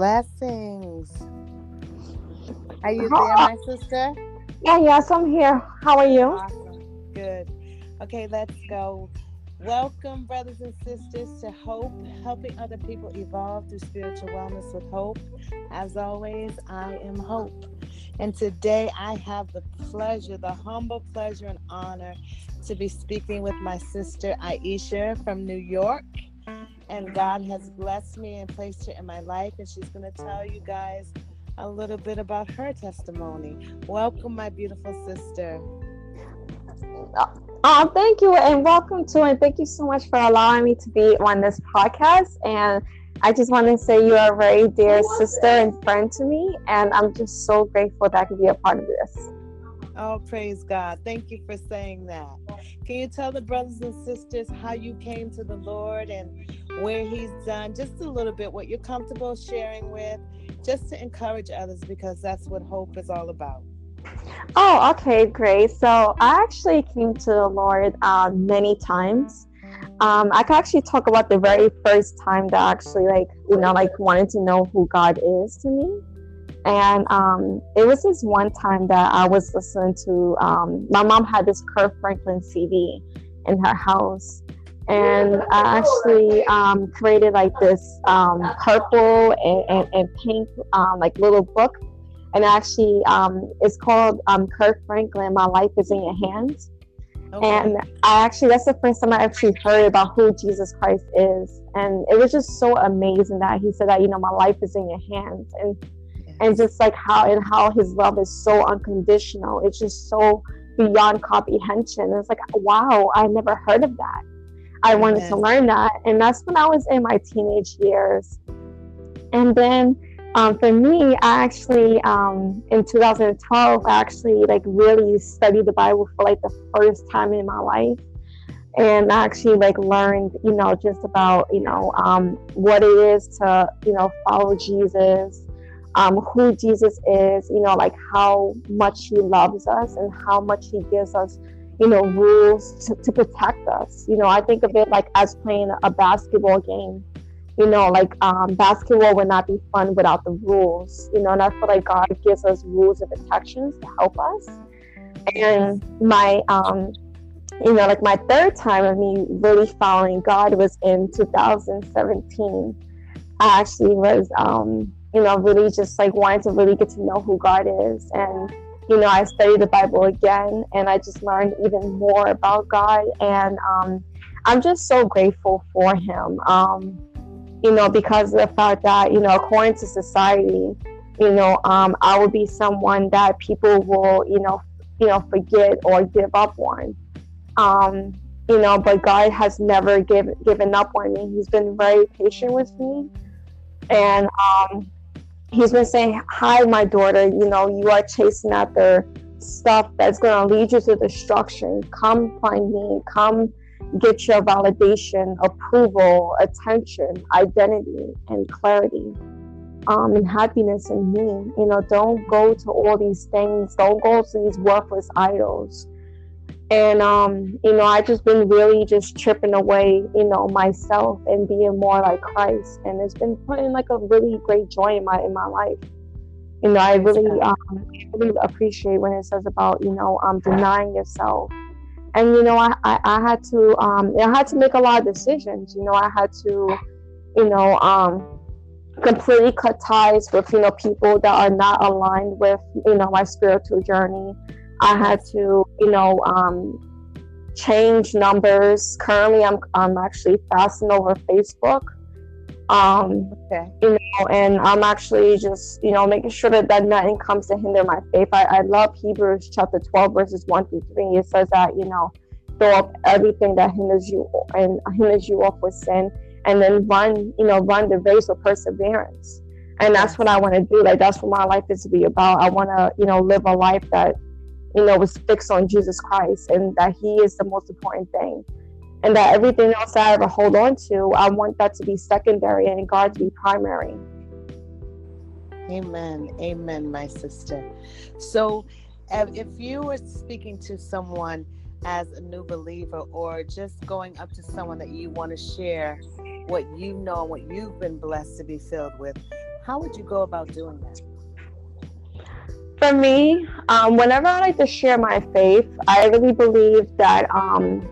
Blessings. Are you there, my sister? Yeah, yes, I'm here. How are you? Awesome. Good. Okay, let's go. Welcome, brothers and sisters, to Hope, helping other people evolve through spiritual wellness with hope. As always, I am Hope. And today I have the pleasure, the humble pleasure and honor to be speaking with my sister Aisha from New York and God has blessed me and placed her in my life, and she's going to tell you guys a little bit about her testimony. Welcome, my beautiful sister. Uh, thank you, and welcome to, and thank you so much for allowing me to be on this podcast. And I just want to say you are a very dear sister and friend to me, and I'm just so grateful that I could be a part of this. Oh, praise God. Thank you for saying that. Can you tell the brothers and sisters how you came to the Lord and where He's done just a little bit, what you're comfortable sharing with, just to encourage others because that's what hope is all about? Oh, okay, great. So I actually came to the Lord uh, many times. Um, I can actually talk about the very first time that I actually like, you know, like wanted to know who God is to me. And um, it was this one time that I was listening to, um, my mom had this Kirk Franklin CD in her house. And I actually um, created like this um, purple and, and, and pink um, like little book. And actually, um, it's called Kirk Franklin, My Life is in Your Hands. Okay. And I actually, that's the first time I actually heard about who Jesus Christ is. And it was just so amazing that he said that, you know, my life is in your hands. And and just like how and how his love is so unconditional. It's just so beyond comprehension. It's like wow i never heard of that. I wanted to learn that. And that's when i was in my teenage years. And then um, for me i actually um, in 2012 i actually like really studied the bible for like the first time in my life. And I actually like learned, you know, just about, you know, um, what it is to, you know, follow Jesus, um, who Jesus is, you know, like how much he loves us and how much he gives us, you know, rules to, to protect us. You know, I think of it like as playing a basketball game. You know, like um, basketball would not be fun without the rules. You know, and I feel like God gives us rules and protections to help us. And my, um, you know, like my third time of me really following God was in 2017. I actually was um, you know, really just like wanted to really get to know who God is. And, you know, I studied the Bible again and I just learned even more about God. And um, I'm just so grateful for Him, um, you know, because of the fact that, you know, according to society, you know, um, I will be someone that people will, you know, you know, forget or give up on. Um, you know, but God has never give, given up on me. He's been very patient with me. And um, he's been saying, Hi, my daughter, you know, you are chasing after stuff that's going to lead you to destruction. Come find me. Come get your validation, approval, attention, identity, and clarity. Um, and happiness in me. You know, don't go to all these things. Don't go to these worthless idols and um, you know i just been really just tripping away you know myself and being more like christ. And it's been putting like a really great joy in my in my life. You know i really um, really appreciate when it says about you know um, denying yourself. And you know I, I, I had to um, i had to make a lot of decisions. You know i had to you know um, completely cut ties with you know people that are not aligned with you know my spiritual journey I had to, you know, um, change numbers. Currently, I'm I'm actually fasting over Facebook. Um, okay. You know, and I'm actually just, you know, making sure that, that nothing comes to hinder my faith. I, I love Hebrews chapter 12, verses 1 through 3. It says that, you know, throw up everything that hinders you and hinders you off with sin and then run, you know, run the race of perseverance. And that's what I want to do. Like, that's what my life is to be about. I want to, you know, live a life that you know, was fixed on Jesus Christ and that He is the most important thing. And that everything else I ever hold on to, I want that to be secondary and God to be primary. Amen. Amen, my sister. So, if you were speaking to someone as a new believer or just going up to someone that you want to share what you know and what you've been blessed to be filled with, how would you go about doing that? For me, um, whenever I like to share my faith, I really believe that um,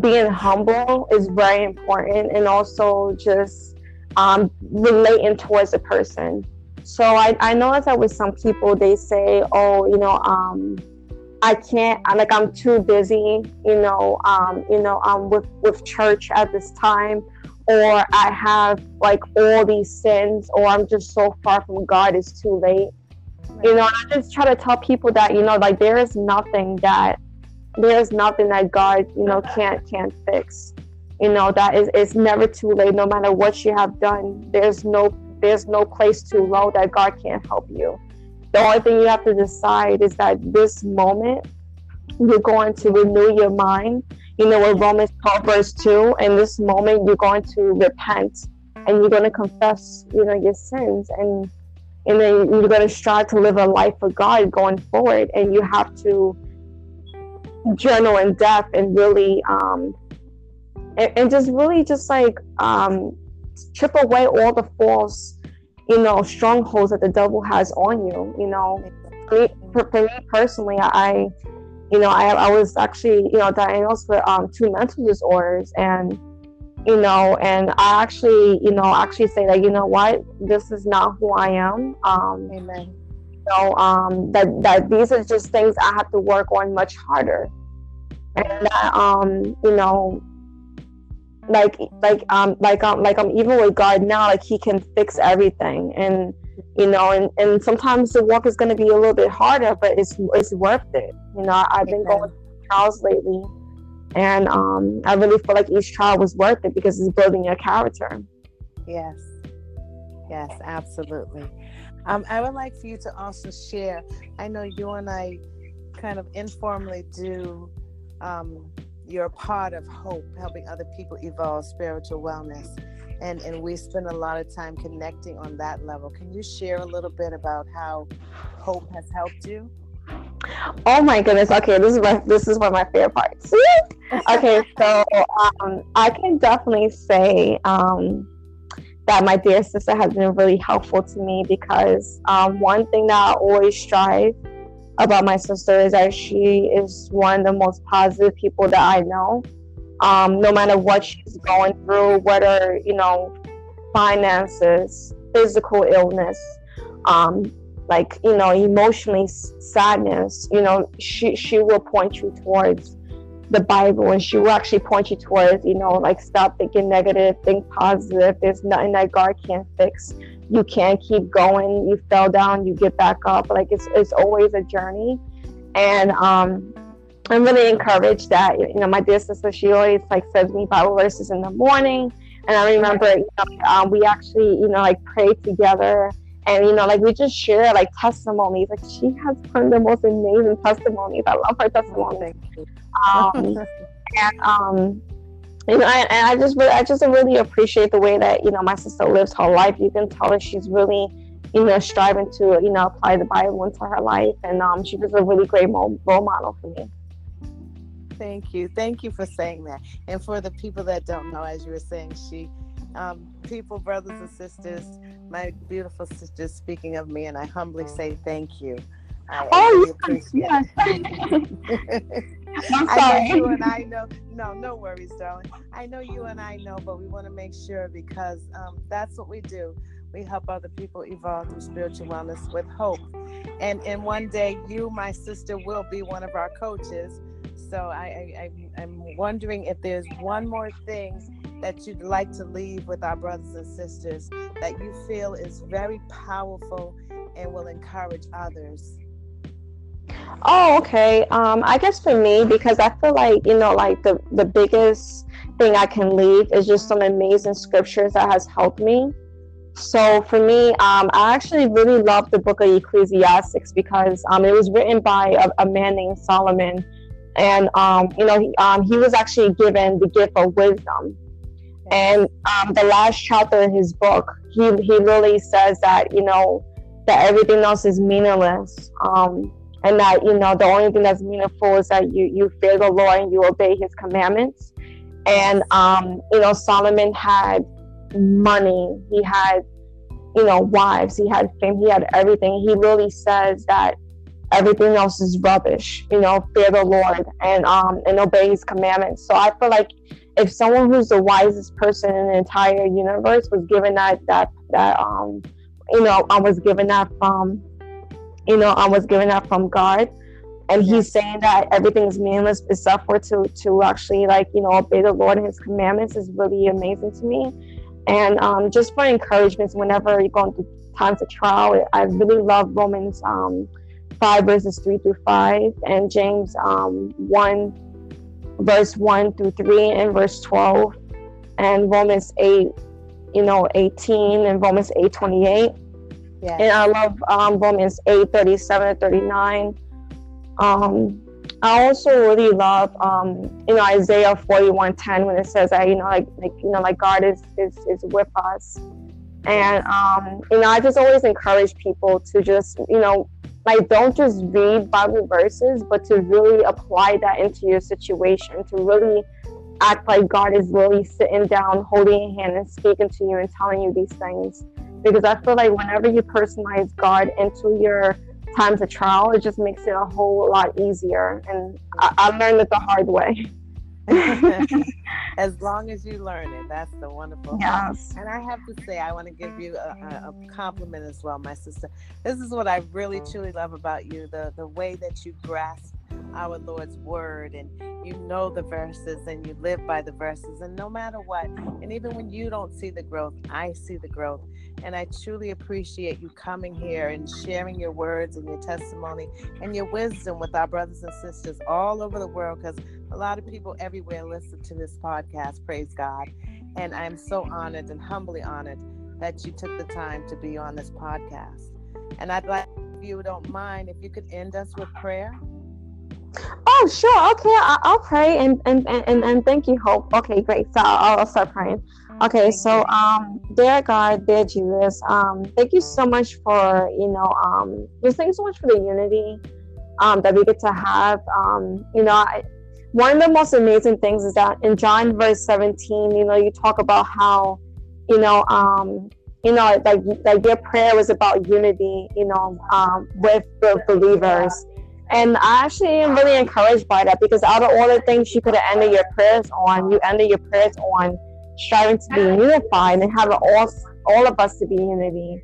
being humble is very important and also just um, relating towards a person. So I, I notice that with some people, they say, oh, you know, um, I can't, I, like I'm too busy, you know, um, you know, um, with, with church at this time, or I have like all these sins, or I'm just so far from God, it's too late. You know, I just try to tell people that, you know, like there is nothing that there's nothing that God, you know, can't can't fix. You know, that is it's never too late, no matter what you have done. There's no there's no place too low that God can't help you. The only thing you have to decide is that this moment you're going to renew your mind. You know, what Romans 12 verse 2, in this moment you're going to repent and you're going to confess, you know, your sins and and then you're going to strive to live a life for God going forward. And you have to journal in depth and really um, and, and, just really just like um, chip away all the false you know strongholds that the devil has on you you know for, for me personally i you know I, I was actually you know diagnosed with um, two mental disorders and you know and i actually you know actually say that you know what this is not who i am um amen. know um, that that these are just things I have to work on much harder, and that um, you know, like like um like um like I'm um, even with God now, like He can fix everything, and you know, and and sometimes the work is going to be a little bit harder, but it's it's worth it. You know, I've been going through trials lately, and um, I really feel like each trial was worth it because it's building your character. Yes. Yes, absolutely. Um, I would like for you to also share. I know you and I kind of informally do. Um, you're part of Hope, helping other people evolve spiritual wellness, and and we spend a lot of time connecting on that level. Can you share a little bit about how Hope has helped you? Oh my goodness. Okay, this is my this is one of my favorite parts. okay, so um, I can definitely say um, that my dear sister has been really helpful to me because um, one thing that I always strive about my sister is that she is one of the most positive people that I know. Um, no matter what she's going through, whether you know, finances, physical illness, um, like you know, emotionally sadness, you know, she she will point you towards the Bible and she will actually point you towards, you know, like stop thinking negative, think positive. There's nothing that God can't fix. You can't keep going. You fell down, you get back up. Like it's it's always a journey. And um I'm really encouraged that you know my dear sister she always like sends me Bible verses in the morning. And I remember you know, um, we actually you know like prayed together and you know like we just share like testimonies. Like she has one of the most amazing testimonies i love her testimony. Um, and um you know and, and i just really i just really appreciate the way that you know my sister lives her life. You can tell that she's really you know striving to you know apply the bible into her life. And um she was a really great role model for me. Thank you. Thank you for saying that. And for the people that don't know as you were saying she um, people, brothers and sisters, my beautiful sisters, speaking of me, and I humbly say thank you. I, oh, appreciate yes. I'm sorry. I know you and I know. No, no worries, darling. I know you and I know, but we want to make sure because um, that's what we do. We help other people evolve through spiritual wellness with hope. And and one day, you, my sister, will be one of our coaches. So I, I, I I'm wondering if there's one more thing that you'd like to leave with our brothers and sisters that you feel is very powerful and will encourage others? Oh, okay. Um, I guess for me, because I feel like you know, like the the biggest thing I can leave is just some amazing scriptures that has helped me. So for me, um, I actually really love the book of Ecclesiastics because um, it was written by a, a man named Solomon, and um, you know, he, um, he was actually given the gift of wisdom. And um, the last chapter in his book, he, he really says that, you know, that everything else is meaningless. Um, and that, you know, the only thing that's meaningful is that you, you fear the Lord and you obey his commandments. And, um, you know, Solomon had money, he had you know, wives. He had fame. He had everything. He really says that everything else is rubbish. You know, fear the Lord and um and obey His commandments. So I feel like if someone who's the wisest person in the entire universe was given that that that um you know I was given that from you know I was given that from God and he's saying that everything is meaningless except for to to actually like you know obey the Lord and His commandments is really amazing to me. And um, just for encouragements, whenever you're going through times of trial, I really love Romans um, five verses three through five and James um, one verse one through three and verse twelve and Romans eight, you know, eighteen and Romans eight twenty eight. Yeah. And I love um, Romans 8 37 and 39 um, I also really love, um, you know, Isaiah 41:10 when it says that, you know, like, like you know, like God is is, is with us. And um, you know, I just always encourage people to just, you know, like don't just read Bible verses, but to really apply that into your situation, to really act like God is really sitting down, holding your hand and speaking to you and telling you these things. Because I feel like whenever you personalize God into your times of trial, it just makes it a whole lot easier. And I, I learned it the hard way. as long as you learn it, that's the wonderful. Yes. And I have to say, I want to give you a, a, compliment as well, my sister. This is what I really truly love about you: the the way that you grasp our Lord's word and you know the verses and you live by the verses. And no matter what, and even when you don't see the growth, I see the growth. And I truly appreciate you coming here and sharing your words and your testimony and your wisdom with our brothers and sisters all over the world because a lot of people everywhere listen to this podcast. Praise God. And I'm so honored and humbly honored that you took the time to be on this podcast. And I'd like, if you don't mind, if you could end us with prayer. Oh, sure. Okay, I, will pray and, and, and, and thank you, Hope. Okay, great. So I'll, I'll start praying. Okay, so um, dear God, dear Jesus, um, thank you so much for you know um, just thank you so much for the unity um, that we get to have. Um, you know, I, one of the most amazing things is that in John verse 17, you know, you talk about how you know um, you know like like your prayer was about unity, you know, um, with the believers. And I actually am really encouraged by that because out of all the things you could have ended your prayers on, you ended your prayers on striving to be unified and have all all of us to be unity.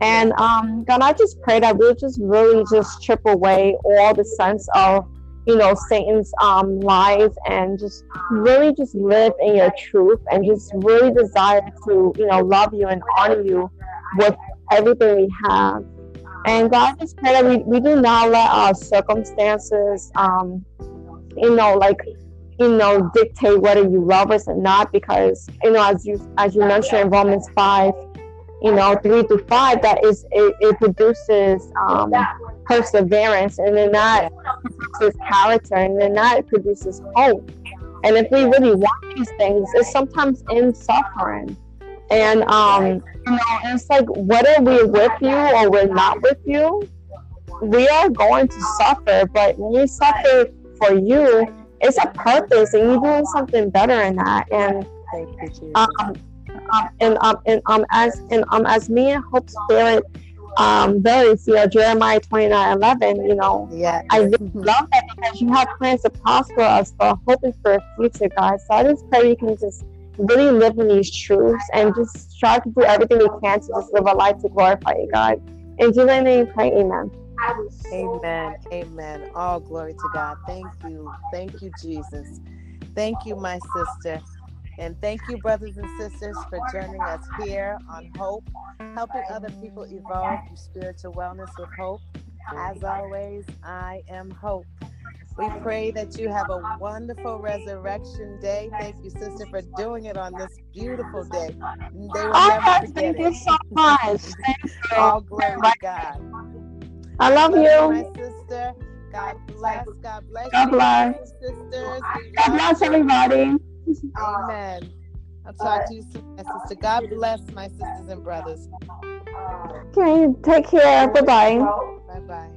And um, God, I just pray that we'll just really just chip away all the sense of, you know, Satan's um, lies and just really just live in your truth and just really desire to, you know, love you and honor you with everything we have. And God, just pray that we, we do not let our circumstances, um, you know, like you know dictate whether you love us or not because you know as you as you mentioned in romans 5 you know 3 to 5 that is it, it produces um, perseverance and then that produces character and then that produces hope. And if we really want these things it's sometimes in suffering. And um you know it's like whether we're with you or we're not with you? We are going to suffer but when we suffer for you it's a purpose and you're doing something better in that. And um, um, and um and um as and um as me and Hope Spirit um those you know Jeremiah 29 11 you know yeah I really love that because you have plans to prosper us for hoping for a future guys so I just pray you can just really live in these truths and just try to do everything we can to just live a life to glorify you God in Jesus name pray amen Amen. Amen. All glory to God. Thank you. Thank you, Jesus. Thank you, my sister. And thank you, brothers and sisters, for joining us here on Hope, helping other people evolve through spiritual wellness with hope. As always, I am Hope. We pray that you have a wonderful resurrection day. Thank you, sister, for doing it on this beautiful day. They will oh, never forget thank it. you so much. All glory to God. I love you. My sister. God bless. God bless. God bless. Sisters. God bless everybody. Uh, Amen. I'll talk to you soon, my sister. God bless my sisters and brothers. Okay, take care. Bye bye. Bye bye.